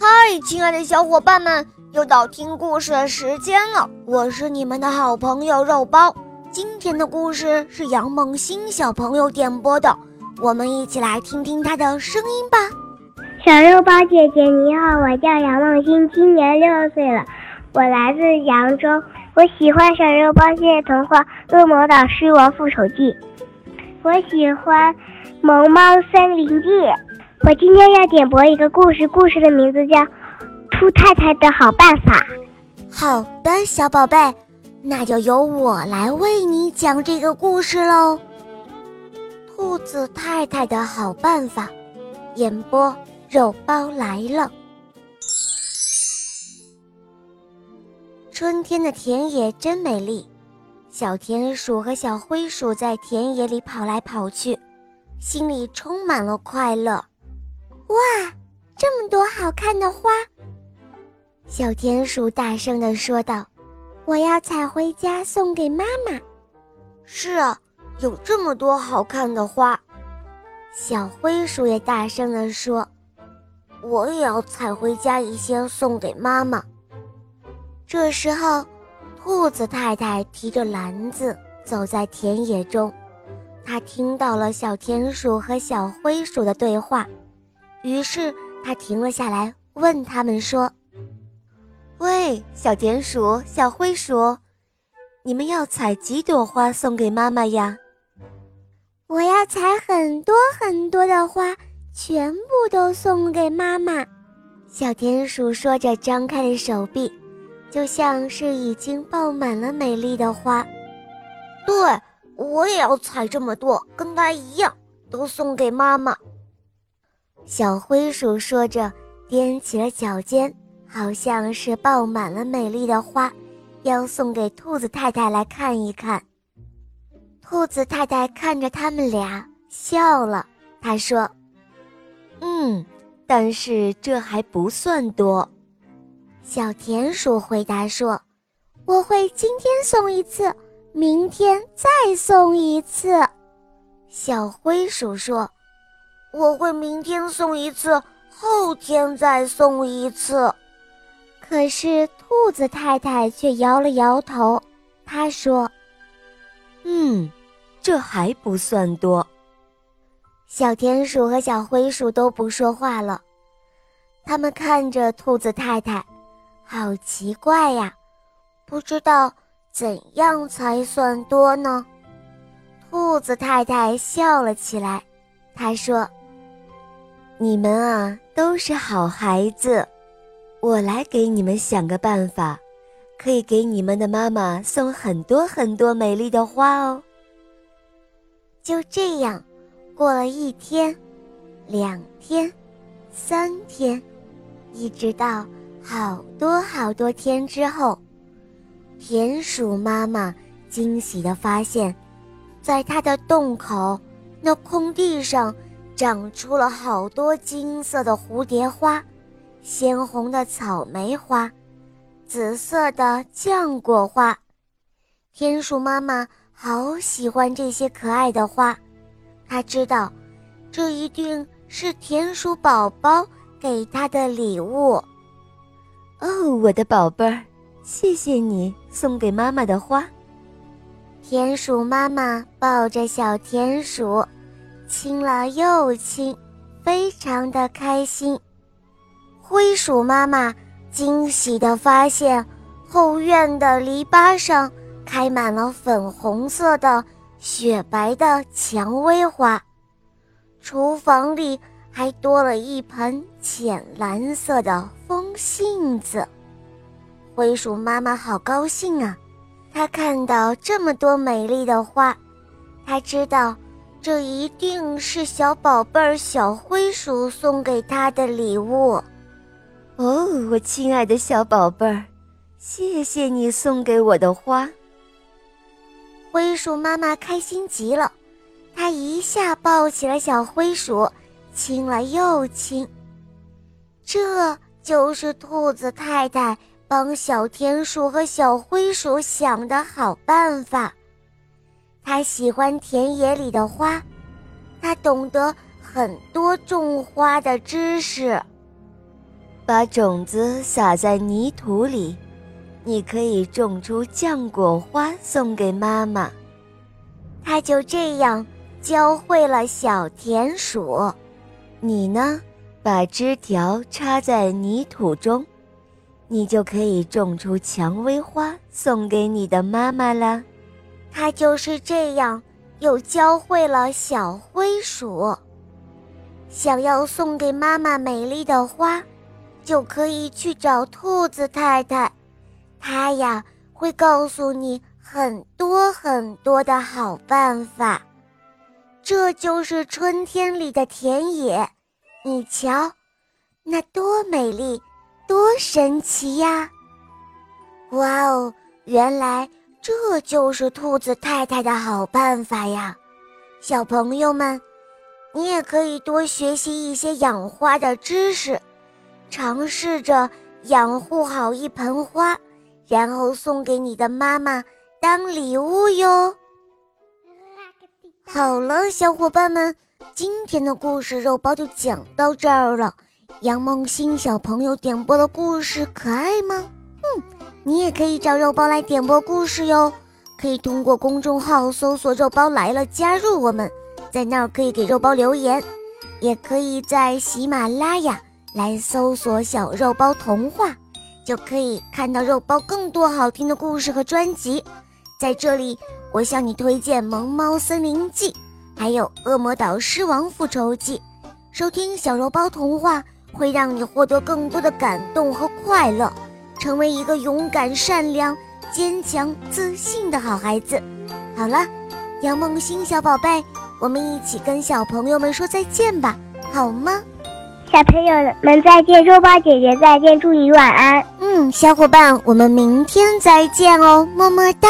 嗨，亲爱的小伙伴们，又到听故事的时间了。我是你们的好朋友肉包。今天的故事是杨梦欣小朋友点播的，我们一起来听听他的声音吧。小肉包姐姐你好，我叫杨梦欣，今年六岁了，我来自扬州。我喜欢小肉包系列童话《恶魔岛狮王复仇记》，我喜欢《萌猫森林记》。我今天要点播一个故事，故事的名字叫《兔太太的好办法》。好的，小宝贝，那就由我来为你讲这个故事喽。兔子太太的好办法，演播肉包来了。春天的田野真美丽，小田鼠和小灰鼠在田野里跑来跑去，心里充满了快乐。哇，这么多好看的花！小田鼠大声地说道：“我要采回家送给妈妈。”是啊，有这么多好看的花。小灰鼠也大声地说：“我也要采回家一些送给妈妈。”这时候，兔子太太提着篮子走在田野中，她听到了小田鼠和小灰鼠的对话，于是他停了下来，问他们说：“喂，小田鼠、小灰鼠，你们要采几朵花送给妈妈呀？”“我要采很多很多的花，全部都送给妈妈。”小田鼠说着，张开了手臂。就像是已经爆满了美丽的花，对我也要采这么多，跟它一样，都送给妈妈。小灰鼠说着，踮起了脚尖，好像是爆满了美丽的花，要送给兔子太太来看一看。兔子太太看着他们俩笑了，她说：“嗯，但是这还不算多。”小田鼠回答说：“我会今天送一次，明天再送一次。”小灰鼠说：“我会明天送一次，后天再送一次。”可是兔子太太却摇了摇头，她说：“嗯，这还不算多。”小田鼠和小灰鼠都不说话了，他们看着兔子太太。好奇怪呀，不知道怎样才算多呢？兔子太太笑了起来，她说：“你们啊，都是好孩子，我来给你们想个办法，可以给你们的妈妈送很多很多美丽的花哦。”就这样，过了一天、两天、三天，一直到。好多好多天之后，田鼠妈妈惊喜地发现，在它的洞口那空地上长出了好多金色的蝴蝶花、鲜红的草莓花、紫色的浆果花。田鼠妈妈好喜欢这些可爱的花，她知道，这一定是田鼠宝宝给她的礼物。哦，我的宝贝儿，谢谢你送给妈妈的花。田鼠妈妈抱着小田鼠，亲了又亲，非常的开心。灰鼠妈妈惊喜地发现，后院的篱笆上开满了粉红色的、雪白的蔷薇花，厨房里。还多了一盆浅蓝色的风信子，灰鼠妈妈好高兴啊！她看到这么多美丽的花，她知道这一定是小宝贝儿小灰鼠送给他的礼物。哦，我亲爱的小宝贝儿，谢谢你送给我的花。灰鼠妈妈开心极了，她一下抱起了小灰鼠。亲了又亲，这就是兔子太太帮小田鼠和小灰鼠想的好办法。他喜欢田野里的花，他懂得很多种花的知识。把种子撒在泥土里，你可以种出浆果花送给妈妈。他就这样教会了小田鼠。你呢，把枝条插在泥土中，你就可以种出蔷薇花送给你的妈妈了。他就是这样又教会了小灰鼠。想要送给妈妈美丽的花，就可以去找兔子太太，她呀会告诉你很多很多的好办法。这就是春天里的田野，你瞧，那多美丽，多神奇呀！哇哦，原来这就是兔子太太的好办法呀，小朋友们。你也可以多学习一些养花的知识，尝试着养护好一盆花，然后送给你的妈妈当礼物哟。好了，小伙伴们，今天的故事肉包就讲到这儿了。杨梦欣小朋友点播的故事可爱吗？你也可以找肉包来点播故事哟，可以通过公众号搜索“肉包来了”加入我们。在那儿可以给肉包留言，也可以在喜马拉雅来搜索“小肉包童话”，就可以看到肉包更多好听的故事和专辑。在这里，我向你推荐《萌猫森林记》，还有《恶魔岛狮王复仇记》。收听小肉包童话会让你获得更多的感动和快乐，成为一个勇敢、善良、坚强、自信的好孩子。好了，杨梦欣小宝贝。我们一起跟小朋友们说再见吧，好吗？小朋友们再见，肉包姐姐再见，祝你晚安。嗯，小伙伴，我们明天再见哦，么么哒。